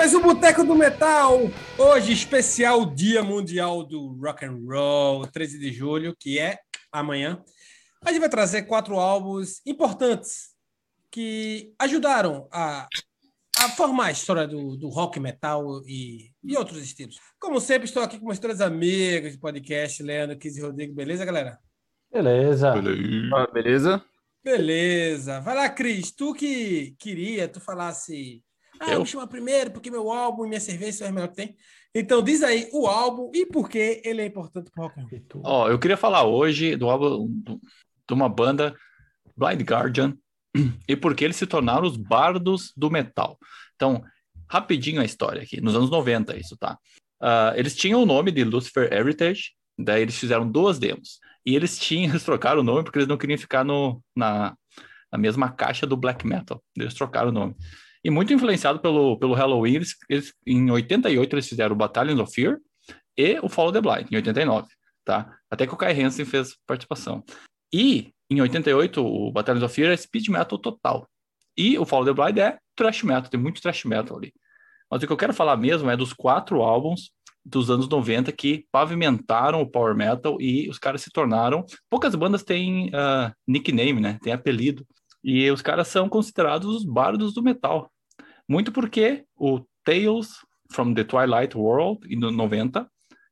mais um Boteco do Metal. Hoje, especial Dia Mundial do Rock and Roll, 13 de julho, que é amanhã. A gente vai trazer quatro álbuns importantes que ajudaram a, a formar a história do, do rock metal e, e outros estilos. Como sempre, estou aqui com meus três amigos de podcast, Leandro, Kiz e Rodrigo. Beleza, galera? Beleza. Ah, beleza? Beleza. Vai lá, Cris. Tu que queria, tu falasse. Ah, Eu? me chama primeiro, porque meu álbum e minha cerveja são as melhores que tem. Então, diz aí o álbum e por que ele é importante pro rock and roll. Ó, eu queria falar hoje do álbum do- de uma banda, Blind Guardian, e por que eles se tornaram os bardos do metal. Então, rapidinho a história aqui, nos anos 90 isso, tá? Ah, eles tinham o nome de Lucifer Heritage, daí eles fizeram duas demos. E eles tinham, eles trocaram o nome porque eles não queriam ficar no, na, na mesma caixa do black metal. Eles trocaram o nome. E muito influenciado pelo, pelo Halloween, eles, eles- em 88 eles fizeram o Battalion of Fear e o Follow the Blind, em 89, tá? Até que o Kai Hansen fez participação. E em 88 o Battalion of Fear é speed metal total. E o Follow the Blind é thrash metal, tem muito thrash metal ali. Mas o que eu quero falar mesmo é dos quatro álbuns dos anos 90 que pavimentaram o power metal e os caras se tornaram. Poucas bandas têm ah, nickname, né? Tem apelido. E os caras são considerados os bardos do metal. Muito porque o Tales from the Twilight World, em 90,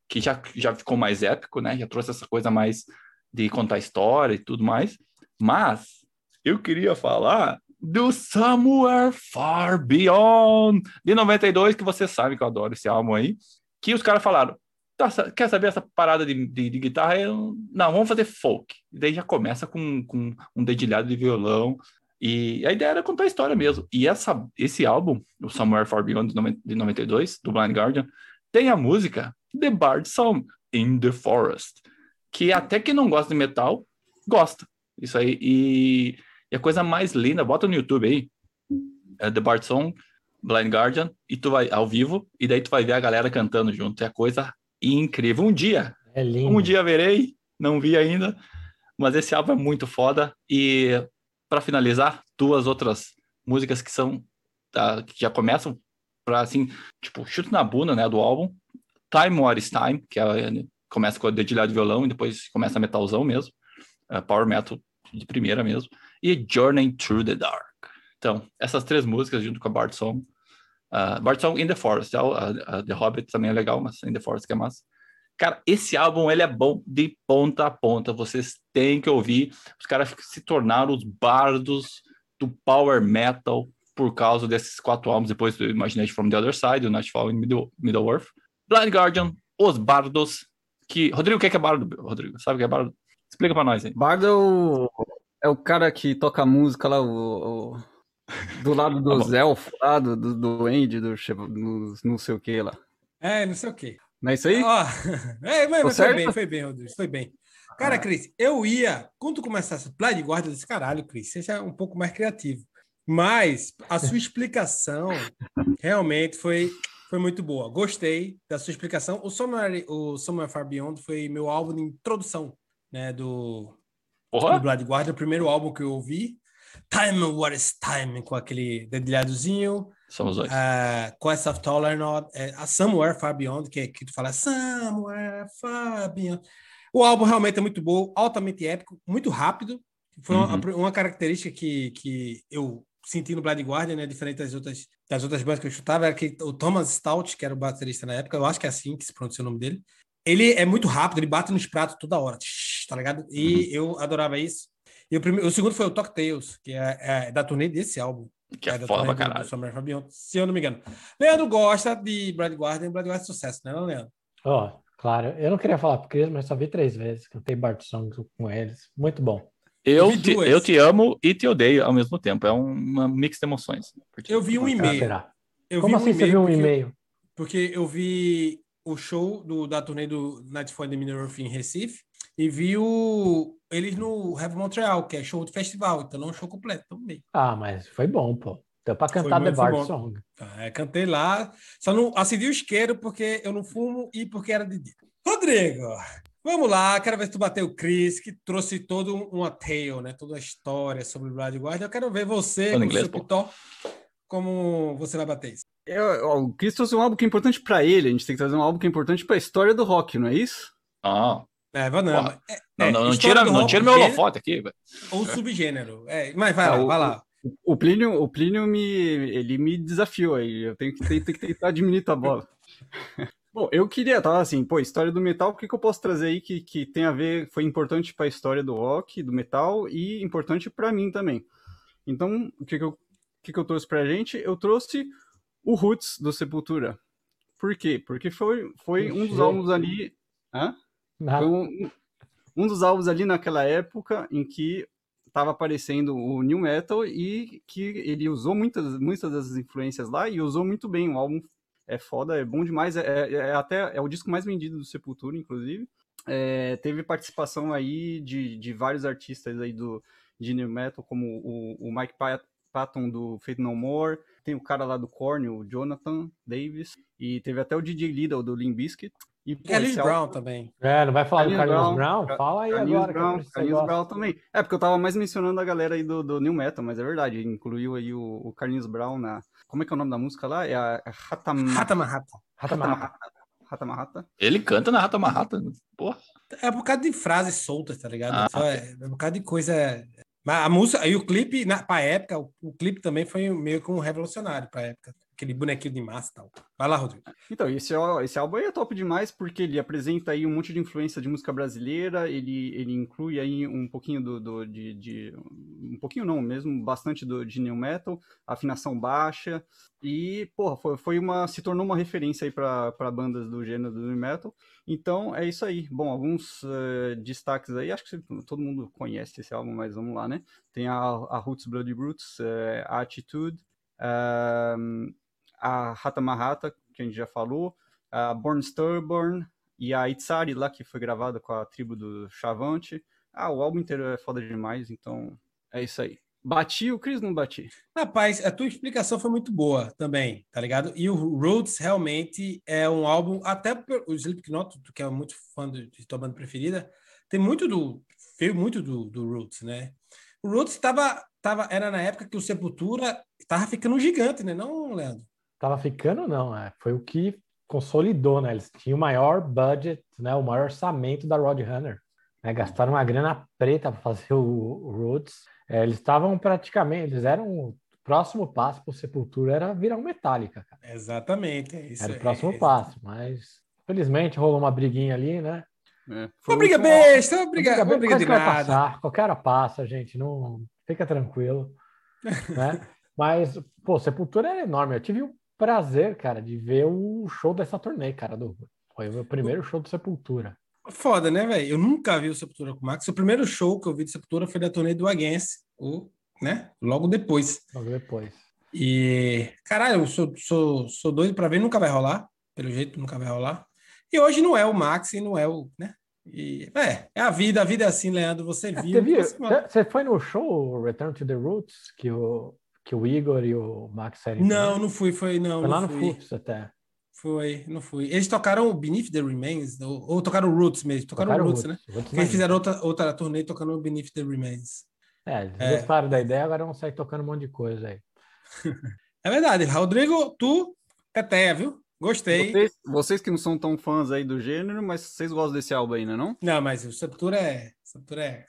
que já, já ficou mais épico, né? Já trouxe essa coisa mais de contar história e tudo mais. Mas eu queria falar do Somewhere Far Beyond, de 92, que você sabe que eu adoro esse álbum aí, que os caras falaram, "Tá, quer saber essa parada de, de, de guitarra? Eu- não, vamos fazer folk. E daí já começa com, com um dedilhado de violão, e a ideia era contar a história mesmo. E essa, esse álbum, o Somewhere Far Beyond de 92, do Blind Guardian, tem a música The Bard Song, In the Forest, que até quem não gosta de metal, gosta. Isso aí. E, e a coisa mais linda, bota no YouTube aí, é The Bard Song, Blind Guardian, e tu vai ao vivo, e daí tu vai ver a galera cantando junto. É a coisa incrível. Um dia, É lindo. um dia verei, não vi ainda, mas esse álbum é muito foda. E para finalizar, duas outras músicas que são tá, que já começam para assim, tipo, chute na bunda, né, do álbum. Time What Is Time, que é, começa com a dedilhada de violão e depois começa metalzão mesmo, é, power metal de primeira mesmo. E Journey Through the Dark. Então, essas três músicas junto com a Bard Song. Uh, In the Forest, a- a The Hobbit também é legal, mas In the Forest que é massa. Cara, esse álbum ele é bom de ponta a ponta. Vocês têm que ouvir. Os caras se tornaram os bardos do power metal por causa desses quatro álbuns. Depois do Imagination from the Other Side, o Nightfall in Middle, Middle Earth. Blind Guardian, os bardos. Que... Rodrigo, o que é, que é bardo? Rodrigo, sabe o que é bardo? Explica pra nós aí. Bardo é o, é cara que toca música lá, o, o- do lado dos bom. elfos, lá, do, do, do Andy, do, do não sei o que lá. É, não sei o quê. Não é isso aí? Ó, é, mas, Tô mas foi bem, foi bem, Rodrigo, foi bem. Cara, Cris, eu ia, quando tu começasse Blind Guardian, desse caralho, Cris, seja um pouco mais criativo. Mas a sua explicação realmente foi, foi muito boa. Gostei da sua explicação. O Somewhere, o Somewhere Far Beyond foi meu álbum de introdução, né, do, do Porra! Blood Guardian, o primeiro álbum que eu ouvi. Time What is Time, com aquele dedilhadozinho. Somos dois. Uh, Quest of Tolerant, é, a Somewhere Far Beyond, que, que tu fala Somewhere Far Beyond. O álbum realmente é muito bom, altamente épico, muito rápido. Foi uma, Uhum. uma característica que, que eu senti no Blind Guardian, né, diferente das outras, das outras bandas que eu chutava, era que o Thomas Stout, que era o baterista na época, eu acho que é assim que se pronuncia o nome dele, ele é muito rápido, ele bate nos pratos toda hora, tá ligado? E eu adorava isso. E o, primeiro, o segundo foi o Talk Tales, que é, é da turnê desse álbum. Que é da foda pra do- do caralho. Summer Far Beyond, se eu não me engano. Leandro gosta de Brad Guardian, Brad Guardian é sucesso, né, Leandro? Ó, claro, eu não queria falar pro Cris, mas só vi três vezes. Cantei Bart Song com eles. Muito bom. Eu te, duas. eu te amo e te odeio ao mesmo tempo. É uma mix de emoções. Eu vi um e-mail. Como vi assim você viu um porque- e-mail? Porque eu vi o show do, da turnê do Nightfall in the Earth em Recife e vi o, eles no Heavy Montreal, que é show de festival, então não é um show completo, então meio. Ah, mas foi bom, pô. Deu pra cantar The bom. Song. É, cantei lá, só não acendi o isqueiro porque eu não fumo e porque era de dia. Rodrigo, vamos lá, quero ver se tu bateu o Chris, que trouxe todo um- uma tale, né? Toda a história sobre o Blood Guard. Eu quero ver você, inglês, pitó, como você vai bater isso. Ó, o Chris trouxe um álbum que é importante pra ele, a gente tem que trazer um álbum que é importante pra história do rock, não é isso? Ah, É, vai não. Porra. É, não, é, não, não tira, não tira meu holofote aqui, velho. Ou subgênero. É, mas vai Ah, lá, o- vai lá. O Plínio, o Plínio me, ele me desafiou aí, eu tenho que, tenho, tenho que tentar diminuir a bola. Bom, eu queria, tava assim, pô, história do metal, o que, que eu posso trazer aí que, que tem a ver, foi importante pra história do rock, do metal e importante pra mim também. Então, o que, que, eu, que, que eu trouxe pra gente? Eu trouxe o Roots do Sepultura. Por quê? Porque foi, foi um dos álbuns ali. Hã? Nada. Foi um, um dos álbuns ali naquela época em que estava aparecendo o New Metal e que ele usou muitas, muitas das influências lá e usou muito bem. O álbum é foda, é bom demais. É, é- é até é o disco mais vendido do Sepultura, inclusive. É, teve participação aí de, de vários artistas aí do de New Metal, como o, o Mike Pat- Patton do Fate No More, tem o cara lá do Korn, o Jonathan Davis, e teve até o DJ Lidl do Limp Bizkit. E, pô, Carlinhos Brown também. É, não vai falar do Carlinhos Carlinhos Brown, Brown? Fala aí Carlinhos agora. Brown, Carlinhos gosta. Brown também. É, porque eu tava mais mencionando a galera aí do, do New Metal, mas é verdade, incluiu aí o, o Carlinhos Brown na... Como é que é o nome da música lá? É a Hatama... Rata Marrata. Ratamata. Hatamahata. Ele canta na Rata Marrata. Porra. É por causa de frases soltas, tá ligado? Ah, Só é, é por causa de coisa. Mas a música, aí o clipe, na, pra época, o, o clipe também foi meio que um revolucionário pra época. Aquele bonequinho de massa e tal. Vai lá, Rodrigo. Então, esse, esse álbum é top demais porque ele apresenta aí um monte de influência de música brasileira, ele, ele inclui aí um pouquinho do, do- de, de- um pouquinho não, mesmo bastante do, de new metal, afinação baixa e, porra, foi, foi uma, se tornou uma referência aí para bandas do gênero do new metal. Então, é isso aí. Bom, alguns eh, destaques aí, acho que todo mundo conhece esse álbum, mas vamos lá, né? Tem a, a Roots Bloody Roots, eh, a Attitude, ahm, a Rata Mahata, que a gente já falou, a Born Stubborn e a Itzari lá, que foi gravada com a tribo do Chavante. Ah, o álbum inteiro é foda demais, então é isso aí. Bati o Chris, não bati. Rapaz, a tua explicação foi muito boa também, tá ligado? E o Roots realmente é um álbum, até o Slipknot, que é muito fã de, de tua banda preferida, tem muito do. veio muito do, do Roots, né? O Roots tava, tava, era na época que o Sepultura tava ficando gigante, né? Não, Leandro? Tava ficando, não, é. Foi o que consolidou, né? Eles tinham o maior budget, né? O maior orçamento da Roadrunner. Né? Gastaram uma grana preta para fazer o, o Roots. É, eles estavam praticamente, eles eram o próximo passo para Sepultura era virar um Metallica, cara. Exatamente, é isso. Era o próximo é- passo, mas felizmente rolou uma briguinha ali, né? É, foi Uma briga besta, uma briga, Briga uma briga de nada. passar. Qualquer hora passa, gente. Não fica tranquilo, né? Mas, pô, Sepultura era enorme. Eu tive o prazer, cara, de ver o show dessa turnê, cara. Do... Foi o meu primeiro show do Sepultura. Foda, né, velho? Eu nunca vi o Sepultura com o Max. O primeiro show que eu vi de Sepultura foi da turnê do Against, o, né? Logo depois. Logo depois. E, caralho, eu sou, sou, sou doido pra ver, nunca vai rolar. Pelo jeito, nunca vai rolar. E hoje não é o Max e não é o, né? E, é, é a vida, a vida é assim, Leandro. Você É, viu. teve- você vai- Você foi no show Return to the Roots que o, que o Igor e o Max saíram? Não, não fui, foi, não. Foi lá não no fui. Foots até. Foi, não fui. Eles tocaram o Beneath the Remains, ou, ou tocaram o Roots mesmo. Tocaram, o Roots, né? Roots, Roots Porque eles fizeram outra, outra turnê tocando o Beneath the Remains. É, eles É. gostaram da ideia, agora vão sair tocando um monte de coisa aí. É verdade. Rodrigo, tu, Peteia, viu? Gostei. Vocês, vocês que não são tão fãs aí do gênero, mas vocês gostam desse álbum aí, né, não? Não, mas o Sepultura é. Sepultura é.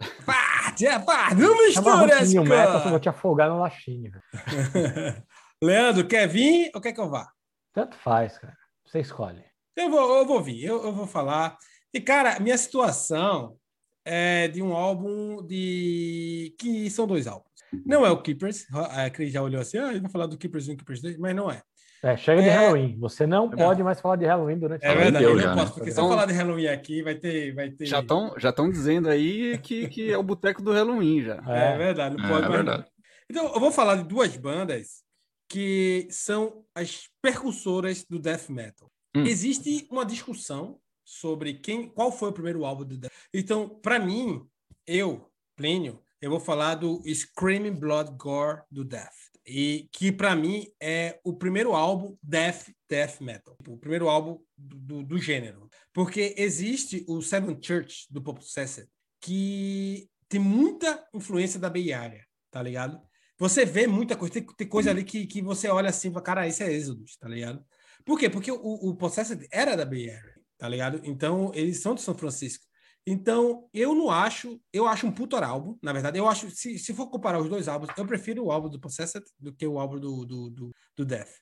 Parte, é parte. Não mistura New Metal, eu vou te afogar no laxinho. Leandro, quer vir ou quer que eu vá? Tanto faz, cara. Você escolhe. Eu vou, eu vou vir, eu, eu vou falar. E, cara, minha situação é de um álbum de. que são dois álbuns. Não é o Keepers, a Cris já olhou assim, ah, ele vai falar do Keepers 1 e Keepers 2, mas não é. É, chega de É. Halloween. Você não pode mais falar de Halloween durante É a Halloween verdade, eu não já, né? posso, porque se eu Então- falar de Halloween aqui, vai ter. Vai ter... Já estão já tão dizendo aí que, que é o boteco do Halloween já. É, É. verdade, não É, pode é mais. verdade. Então, eu vou falar de duas bandas que são as percussoras do death metal. Hum. Existe uma discussão sobre quem, qual foi o primeiro álbum do death. Então, para mim, eu, Plínio, eu vou falar do Screaming Blood Gore do Death. E que para mim é o primeiro álbum death death metal, o primeiro álbum do, do, do gênero. Porque existe o Seven Church do Pop Possessed, que tem muita influência da Bay Area, tá ligado? você vê muita coisa, tem, tem coisa ali que, que você olha assim e fala, cara, isso é Exodus, tá ligado? Por quê? Porque o, o Possessed era da Bay Area, tá ligado? Então, eles são de São Francisco. Então, eu não acho, eu acho um puto álbum, na verdade, eu acho, se, se for comparar os dois álbuns, eu prefiro o álbum do Possessed do que o álbum do, do, do, do Death.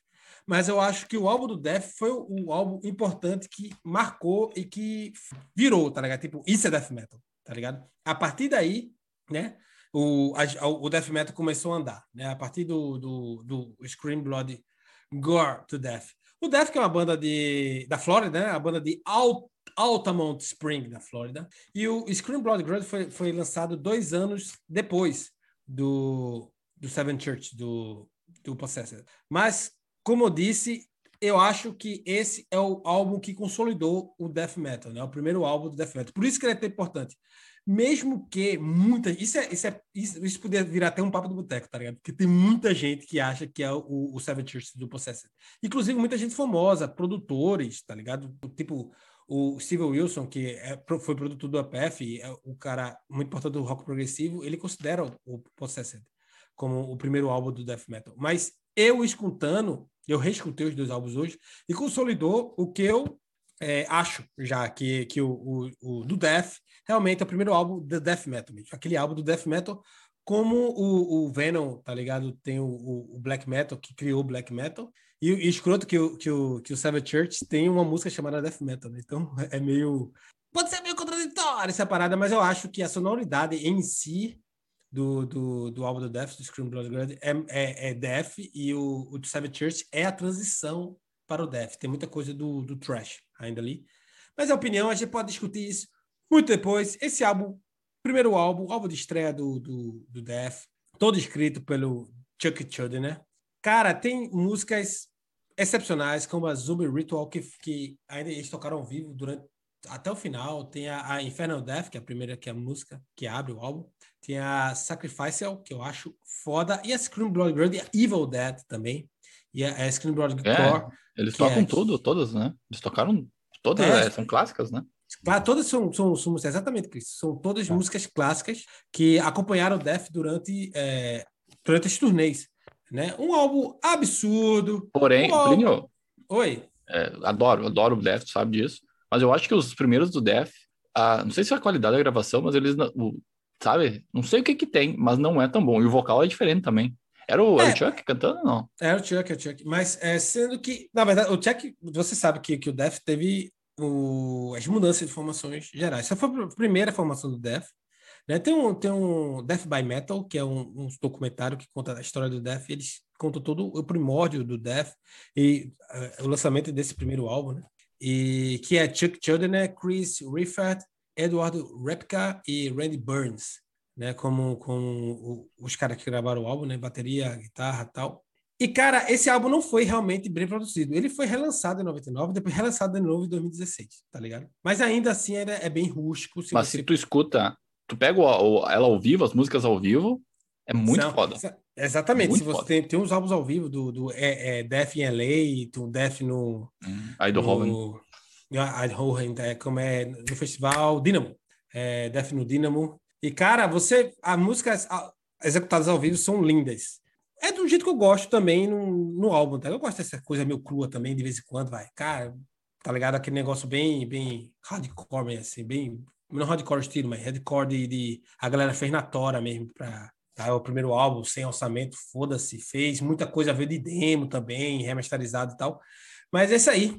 Mas eu acho que o álbum do Death foi o álbum importante que marcou e que virou, tá ligado? Tipo, isso é Death Metal, tá ligado? A partir daí, né, o, a, o Death Metal começou a andar, né? A partir do, do, do Scream Blood Gore to Death. O Death, que é uma banda de, da Flórida, né? A banda de Alt, Altamont Spring, da Flórida. E o Scream Blood Gore foi, foi lançado dois anos depois do, do Seven Church, do, do Possessed. Mas, como eu disse, eu acho que esse é o álbum que consolidou o death metal, né? O primeiro álbum do death metal. Por isso que ele é tão importante mesmo que muita. Isso, é, isso, é, isso, isso poderia virar até um papo do boteco, tá ligado? Porque tem muita gente que acha que é o, o Seven Church do Possessed. Inclusive, muita gente famosa, produtores, tá ligado? Tipo o Steve Wilson, que é, foi produtor do APF, é o cara muito importante do rock progressivo, ele considera o, o Possessed como o primeiro álbum do death metal. Mas eu escutando, eu reescutei os dois álbuns hoje e consolidou o que eu é, acho já que, que o, o, o, do Death realmente é o primeiro álbum do Death Metal mesmo. Aquele álbum do Death Metal, como o, o Venom, tá ligado? Tem o, o, Black Metal, que criou o Black Metal. E, e escroto que o, que, o, que o Savage Church tem uma música chamada Death Metal, né? Então é meio. Pode ser meio contraditório essa parada, mas eu acho que a sonoridade em si do, do, do álbum do Death, do Scream Blood Blood, é, é, é Death, e o, o Savage Church é a transição para o Death. Tem muita coisa do, do trash ainda ali. Mas a opinião, a gente pode discutir isso muito depois. Esse álbum, primeiro álbum, álbum de estreia do, do, do Death, todo escrito pelo Chuck Chudden, né? Cara, tem músicas excepcionais, como a Zombie Ritual, que, que ainda eles tocaram ao vivo durante até o final. Tem a, a Infernal Death, que é a primeira que é a música que abre o álbum. Tem a Sacrificial, que eu acho foda. E a Scream Blood Blood e a Evil Dead também. E a, a Scream Blood é. Core, eles tocam é... tudo, todas, né? Eles tocaram todas, é, é, são clássicas, né? Claro, todas são, são, são exatamente, Chris, são todas é. músicas clássicas que acompanharam o Death durante, é, durante esses turnês, né? Um álbum absurdo. Porém, um álbum... Plínio, Oi. É, adoro, adoro o Death, sabe disso. Mas eu acho que os primeiros do Death, a, não sei se é a qualidade da gravação, mas eles, o, sabe? Não sei o que que tem, mas não é tão bom. E o vocal é diferente também. Era o, é, era o Chuck cantando não? Era o Chuck, é o Chuck. Mas é, sendo que, na verdade, o Chuck, você sabe que, que o Def teve o, as mudanças de formações gerais. Essa foi a primeira formação do Def. Né? Tem, um, tem um Death by Metal, que é um, um documentário que conta a história do Def. Eles contam todo o primórdio do Def e uh, o lançamento desse primeiro álbum, né? E que é Chuck né? Chris Riffert, Eduardo Repka e Randy Burns né? Como, como os caras que gravaram o álbum, né? Bateria, guitarra tal. E, cara, esse álbum não foi realmente bem produzido. Ele foi relançado em 99, depois relançado de novo em 2016, tá ligado? Mas ainda assim é, é bem rústico. Se Mas você... se tu escuta, tu pega o, o, ela ao vivo, as músicas ao vivo, é muito São, foda. Exatamente. Muito se você tem, tem uns álbuns ao vivo do, do é, é Def em LA, tem Def no. Hum, aí do Hoven. Hoven, é, como é no festival Dynamo. É, Def no Dynamo. E, cara, você. As músicas executadas ao vivo são lindas. É do jeito que eu gosto também no, no álbum, tá? Eu gosto dessa coisa meio crua também, de vez em quando, vai. Cara, tá ligado? Aquele negócio bem, bem hardcore, assim, bem. Não hardcore estilo, mas hardcore de, de. A galera fez na tora mesmo pra. Tá? O primeiro álbum, sem orçamento, foda-se, fez muita coisa a ver de demo também, remasterizado e tal. Mas é isso aí.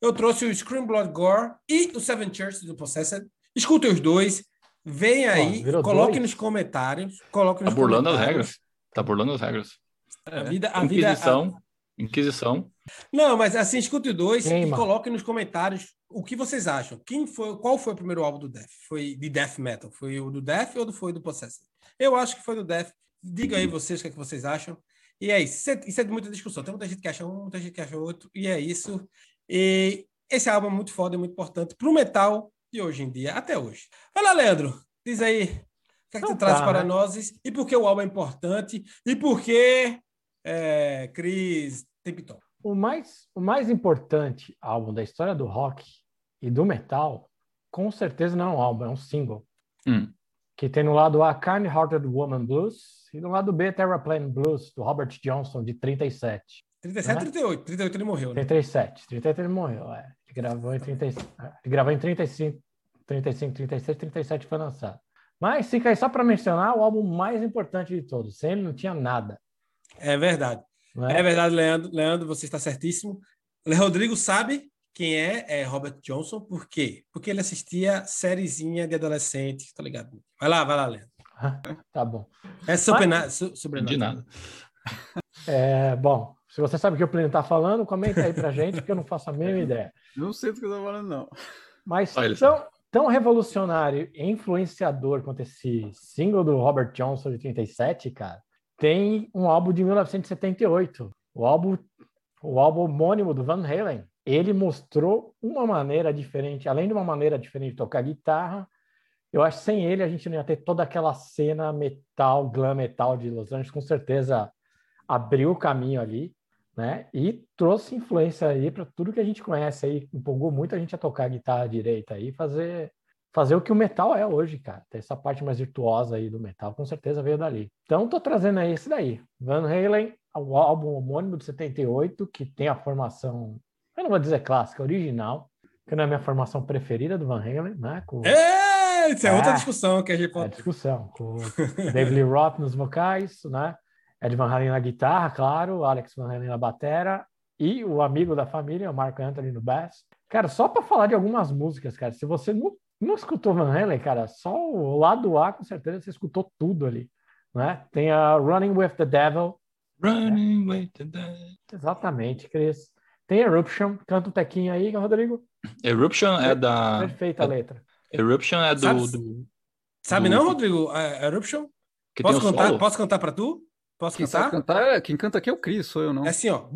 Eu trouxe o Scream Blood Gore e o Seven Churches do Possessed. Escutem os dois. Vem aí, Ó, coloque dois. nos comentários. Coloque nos tá burlando as regras. Tá burlando as regras. A vida, a Inquisição. Vida, a... Inquisição. Não, mas assim, escute dois Queima. e coloque nos comentários o que vocês acham. Quem foi, qual foi o primeiro álbum do Death? Foi de Death Metal? Foi o do Death ou foi do Possessed? Eu acho que foi do Death. Diga aí vocês o que, é que vocês acham. E é isso. Isso é, de muita discussão. Tem muita gente que acha um, muita gente que acha outro. E é isso. E esse álbum é muito foda e muito importante para o metal de hoje em dia, até hoje. Vai lá, Leandro. Diz aí, o que, é que tu traz para né? nós e por que o álbum é importante e por que é, Cris Tempton? O mais, o mais importante álbum da história do rock e do metal, com certeza não é um álbum, é um single. Hum. Que tem no lado A Kind Hearted Woman Blues E no lado B, Terraplane Blues, do Robert Johnson, de 37. 37, Né? 38. 38 ele morreu, né? 37. 38 ele morreu, é. Ele gravou em 35. é, Ele gravou em 35, 35, 36, 37 foi lançado. Mas fica aí só para mencionar o álbum mais importante de todos. Sem ele não tinha nada. É verdade. Né? É verdade, Leandro. Leandro, você está certíssimo. O Rodrigo sabe quem é, é Robert Johnson. Por quê? Porque ele assistia sériezinha de adolescente. Tá ligado? Vai lá, vai lá, Leandro. Tá bom. É su- sobrenatural. De nada. É, bom, se você sabe o que o Plínio está falando, comenta aí pra gente, porque eu não faço a mínima ideia. Não sei do que eu tô falando, não. Mas tão, tão revolucionário e influenciador quanto esse single do Robert Johnson de 37, cara, tem um álbum de 1978. O álbum, o álbum homônimo do Van Halen. Ele mostrou uma maneira diferente, além de uma maneira diferente de tocar guitarra. Eu acho que sem ele a gente não ia ter toda aquela cena metal, glam metal de Los Angeles. Com certeza abriu o caminho ali né? E trouxe influência aí para tudo que a gente conhece aí, empolgou muito a gente a tocar guitarra direita aí, fazer fazer o que o metal é hoje, cara. Essa parte mais virtuosa aí do metal, com certeza veio dali. Então tô trazendo aí esse daí. Van Halen, o álbum homônimo de 78, que tem a formação, eu não vou dizer clássica, original, que não é a minha formação preferida do Van Halen, né? Com É, isso é, outra É. discussão que a gente é, pode. discussão, com o David Lee Roth nos vocais, né? Ed Van Halen na guitarra, claro, Alex Van Halen na batera e o amigo da família, o Mark Anthony no bass. Cara, só para falar de algumas músicas, cara, se você não, não escutou Van Halen, cara, só o lado A, com certeza você escutou tudo ali, né? Tem a Running with the Devil, Running with the dead. exatamente, Cris. Tem Eruption, canta um tequinho aí, Rodrigo. Eruption é da. Perfeita a letra. Eruption é do. Sabe- do- Sabe do- não, Rodrigo? É, Eruption? que Posso cantar? Posso cantar para tu? Posso Quem cantar? cantar, quem canta aqui é o Cris, sou eu, não. É assim, ó.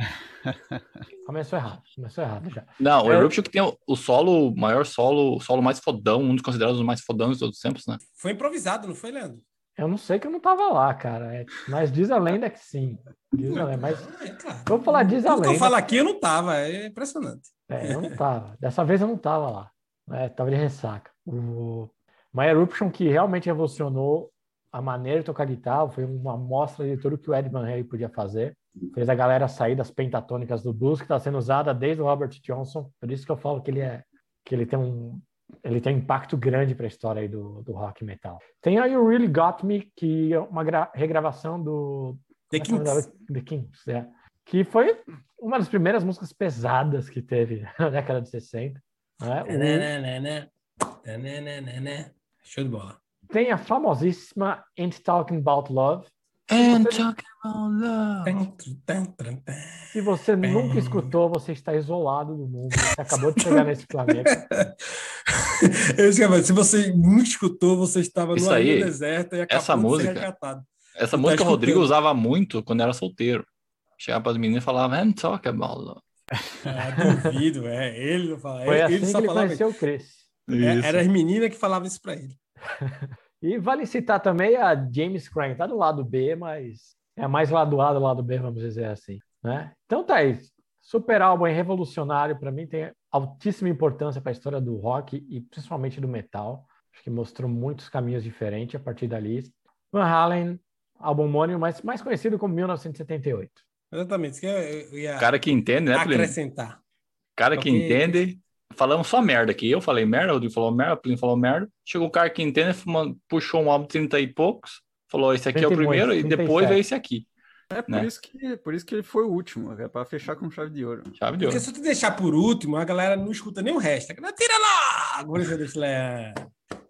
Começou errado, começou errado já. Não, o É. Eruption que tem o, o solo, o maior solo, o solo mais fodão, um dos considerados os mais fodões de todos os tempos, né? Foi improvisado, não foi, Leandro? Eu não sei que eu não tava lá, cara, é- mas diz a lenda que sim. Diz a lenda, mas é claro. Vou falar diz a Tudo que eu lenda. falo aqui, eu não tava. É impressionante. É, eu não tava. Dessa vez eu não tava lá. É, tava de ressaca. O My Eruption, que realmente revolucionou a maneira de tocar guitarra, foi uma amostra de tudo que o Ed Van Halen podia fazer. Fez a galera sair das pentatônicas do blues, que está sendo usada desde o Robert Johnson. Por isso que eu falo que ele é que ele tem um ele tem um impacto grande para a história do, do rock metal. Tem a You Really Got Me, que é uma gra- regravação do The é é Kinks. The Kinks, é. Que foi uma das primeiras músicas pesadas que teve na década de 60. né? O-. Show de bola. tem a famosíssima Ain't Talking About Love. And você- talking about love. Se você nunca escutou, você está isolado do mundo. Você acabou de chegar nesse planeta. Eu Se você nunca escutou, você estava Isso no aí, ilha deserta e acabou essa de música- ser resgatado. Essa Tá música o. Rodrigo usava muito quando era solteiro. Chegava para as meninas e falava, and talk about love. Ah, duvido, é. Ele não fala. Foi ele, assim ele que só ele falava. conheceu o Chris. É, era as meninas que falavam isso pra ele. E vale citar também a James Crank. Tá do lado B, mas é mais lado A do lado B, vamos dizer assim. Né? Então tá aí. Super álbum é revolucionário. Para mim tem altíssima importância para a história do rock e principalmente do metal. Acho que mostrou muitos caminhos diferentes a partir dali. Van Halen, álbum homônimo, mas mais conhecido como 1978. Exatamente. Isso que eu, eu ia Cara que entende, né, acrescentar. Cara que Ok. entende. Falamos só merda aqui. Eu falei merda, o Rodrigo falou merda, o Plínio falou merda. Chegou o cara que entende, puxou um álbum de 30 e poucos, falou: esse aqui é o 30 primeiro, e depois 37. veio esse aqui. É por, né? isso que, por isso que ele foi o último, é para fechar com chave de ouro. Chave de Porque ouro. se tu deixar por último, a galera não escuta nem o resto. A galera, Tira lá.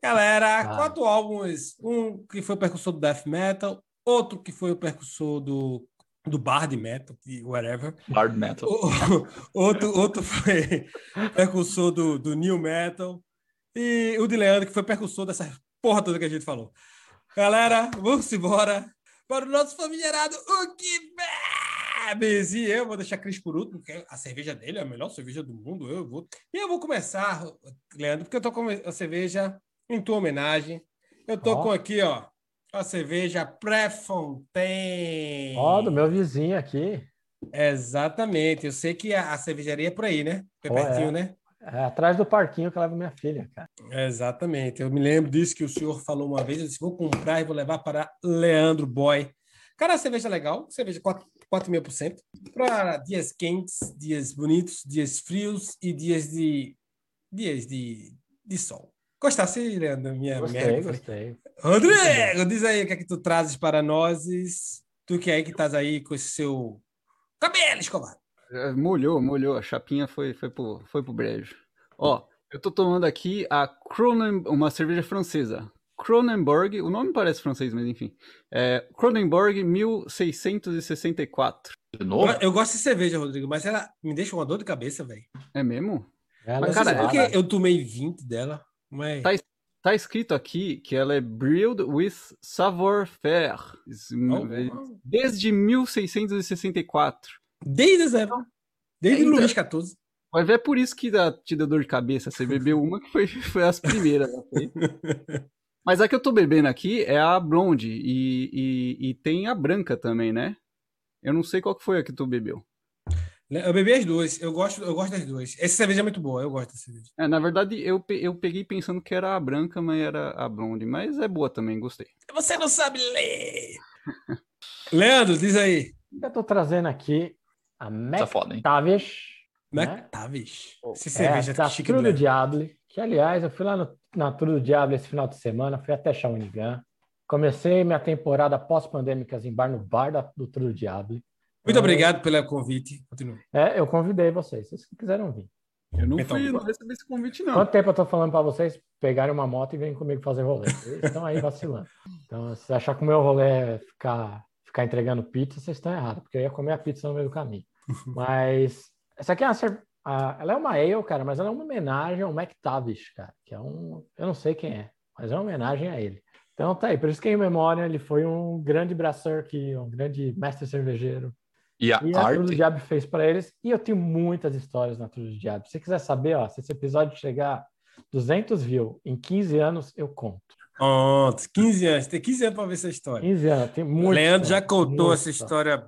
Galera, Ah. quatro álbuns. Um que foi o percussor do death metal, outro que foi o percussor do, do bard metal, que- whatever. Hard metal. O- outro, outro foi percussor do, do new metal. E o de Leandro, que foi percussor dessa porra toda que a gente falou. Galera, vamos embora para o nosso famigerado O Que Bebes. E eu vou deixar Cris por último, porque a cerveja dele é a melhor cerveja do mundo. Eu vou. E eu vou começar, Leandro, porque eu tô com a cerveja em tua homenagem. Eu tô Ó. com aqui, ó, a cerveja Pré-Fontaine. Ó, do meu vizinho aqui. Exatamente. Eu sei que a, a cervejaria é por aí, né? É Oh, pertinho, é. né? É atrás do parquinho que eu levo minha filha, cara. Exatamente. Eu me lembro disso que o senhor falou uma vez. Eu disse: vou comprar e vou levar para Leandro Boy. Cara, a cerveja é legal, cerveja 4,5%. Para dias quentes, dias bonitos, dias frios e dias de dias de, de sol. Gostasse, Leandro? Minha Gostei, merda. gostei. Rodrigo, diz aí o que é que tu trazes para nós. Tu que é aí que estás aí com esse seu cabelo escovado. É, Molhou, molhou. A chapinha foi, foi, pro, foi pro brejo. Ó, eu tô tomando aqui a Cronen, uma cerveja francesa. Cronenberg, o nome parece francês, mas enfim. É, Cronenberg 1664. De novo? Eu gosto de cerveja, Rodrigo, mas ela me deixa uma dor de cabeça, velho. É mesmo? Ela Mas, é cara, suave. porque eu tomei 20 dela, mas... Tá, tá escrito aqui que ela é brewed with savoir-faire. Oh, Desde 1664. Desde zero. Desde Ainda- Luís XIV. Vai ver é por isso que dá, te deu dor de cabeça. Você bebeu uma que foi, foi as primeiras. né? Mas a que eu tô bebendo aqui é a blonde e, e, e tem a branca também, né? Eu não sei qual que foi a que tu bebeu. Eu bebi as duas. Eu gosto, eu gosto das duas. Essa cerveja é muito boa. Eu gosto dessa cerveja. É, na verdade, eu, pe- eu peguei pensando que era a branca, mas era a blonde. Mas é boa também, gostei. Você não sabe ler. Leandro, diz aí. Eu tô trazendo aqui a Tá foda, hein? McTavish, né? McTavish. Essa É, cerveja da chique do. Diable, que aliás, eu fui lá no, na True do Diable esse final de semana, fui até Shawinigan. Comecei minha temporada pós-pandêmicas em bar no bar da, do True do Muito obrigado pelo convite. Continua. É, eu convidei vocês, vocês que quiseram vir. Eu não Então, fui, não recebi esse convite, não. Quanto tempo eu tô falando para vocês pegarem uma moto e virem comigo fazer rolê? Vocês estão aí vacilando. Então, se achar que o meu rolê é ficar, ficar entregando pizza, vocês estão errados, porque eu ia comer a pizza no meio do caminho. Mas essa aqui é uma cer- a- ela é uma ale, cara, mas ela é uma homenagem ao McTavish, cara, que é um, eu não sei quem é, mas é uma homenagem a ele. Então tá aí, por isso que em memória ele foi um grande braçor aqui, um grande mestre cervejeiro. E a E a True do arte. Diabo fez para eles. E eu tenho muitas histórias na True do Diabo. Se você quiser saber, ó, se esse episódio chegar 200 views em 15 anos, eu conto. Pronto, 15 anos. Tem 15 anos para ver essa história. 15 anos, tem O muito. Leandro já contou muita essa história,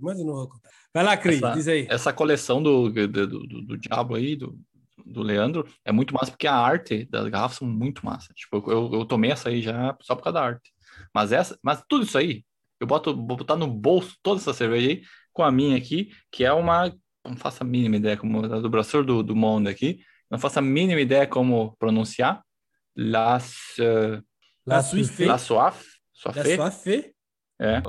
mas eu não vou contar. Vai lá, Cris, Essa- diz aí. Essa coleção do, do, do, do- do Diabo aí, do, do Leandro, é muito massa, porque a arte das garrafas são muito massa. Tipo, eu, eu tomei essa aí já só por causa da arte. Mas essa, mas tudo isso aí, eu boto, vou botar no bolso toda essa cerveja aí, com a minha aqui, que é uma. Não faço a mínima ideia como a do braçor do, do Monde aqui. Não faço a mínima ideia como pronunciar. Las. Uh, La Suifé. La Soif. Fé. É.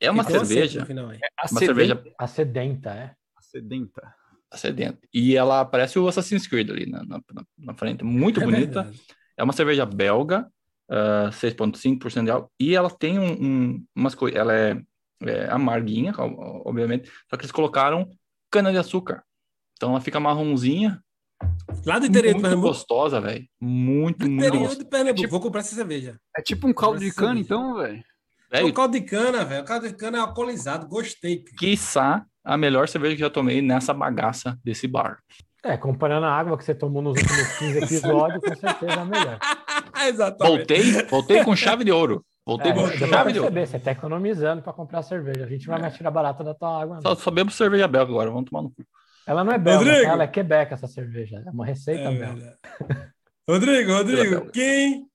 É uma Ficou cerveja. final aí. Uma cerveja A sedenta, é. Sedenta. sedenta. E ela parece o Assassin's Creed ali na, na, na frente. Muito É bonita. verdade. É uma cerveja belga, ah, 6,5% de álcool. E ela tem um, um- umas coisas. Ela é, é amarguinha, ob- obviamente. Só que eles colocaram cana-de-açúcar. Então ela fica marronzinha. Lá do interior de muito Pernambuco. gostosa, velho. Muito, Do muito interior gostosa. de Pernambuco. Tipo- Vou comprar essa cerveja. É tipo um caldo de cana, bicho. então, velho. É o caldo de cana, velho. O caldo de cana é alcoolizado. Gostei. Cris. quiçá a melhor cerveja que já tomei nessa bagaça desse bar. É, comparando a água que você tomou nos últimos 15 episódios, com certeza é a melhor. Exatamente. Voltei, voltei com chave de ouro. Voltei É, pra perceber, você tá economizando para comprar cerveja. A gente vai mais tirar barata da tua água. não. Só, só bebo cerveja belga agora, vamos tomar no cu. Ela não é belga, Rodrigo! tá? ela é Quebec, essa cerveja. É uma receita É belga. Rodrigo, Rodrigo, belga. quem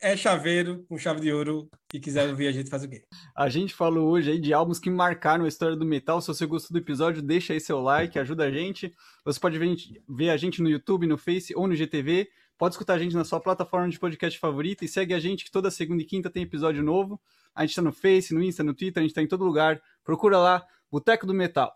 é chaveiro com chave de ouro e quiser ouvir a gente faz o quê? A gente falou hoje aí de álbuns que marcaram a história do metal. Se você gostou do episódio, deixa aí seu like, ajuda a gente. Você pode ver, ver a gente no YouTube, no Face ou no GTV. Pode escutar a gente na sua plataforma de podcast favorita e segue a gente que toda segunda e quinta tem episódio novo. A gente tá no Face, no Insta, no Twitter, a gente tá em todo lugar. Procura lá, Boteco do Metal.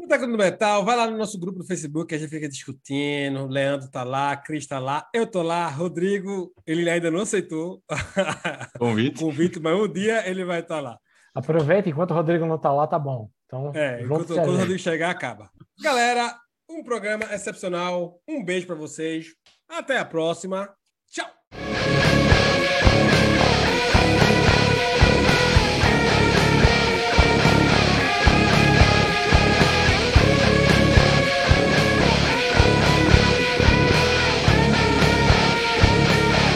Boteco do Metal, vai lá no nosso grupo no Facebook a gente fica discutindo. O Leandro tá lá, Cris tá lá, eu tô lá, Rodrigo, ele ainda não aceitou o Convite. convite, mas um dia ele vai estar lá. Aproveita, enquanto o Rodrigo não tá lá, tá bom. Então, É, enquanto, quando o. Rodrigo chegar, acaba. Galera, um programa excepcional. Um beijo para vocês. Até a próxima. Tchau!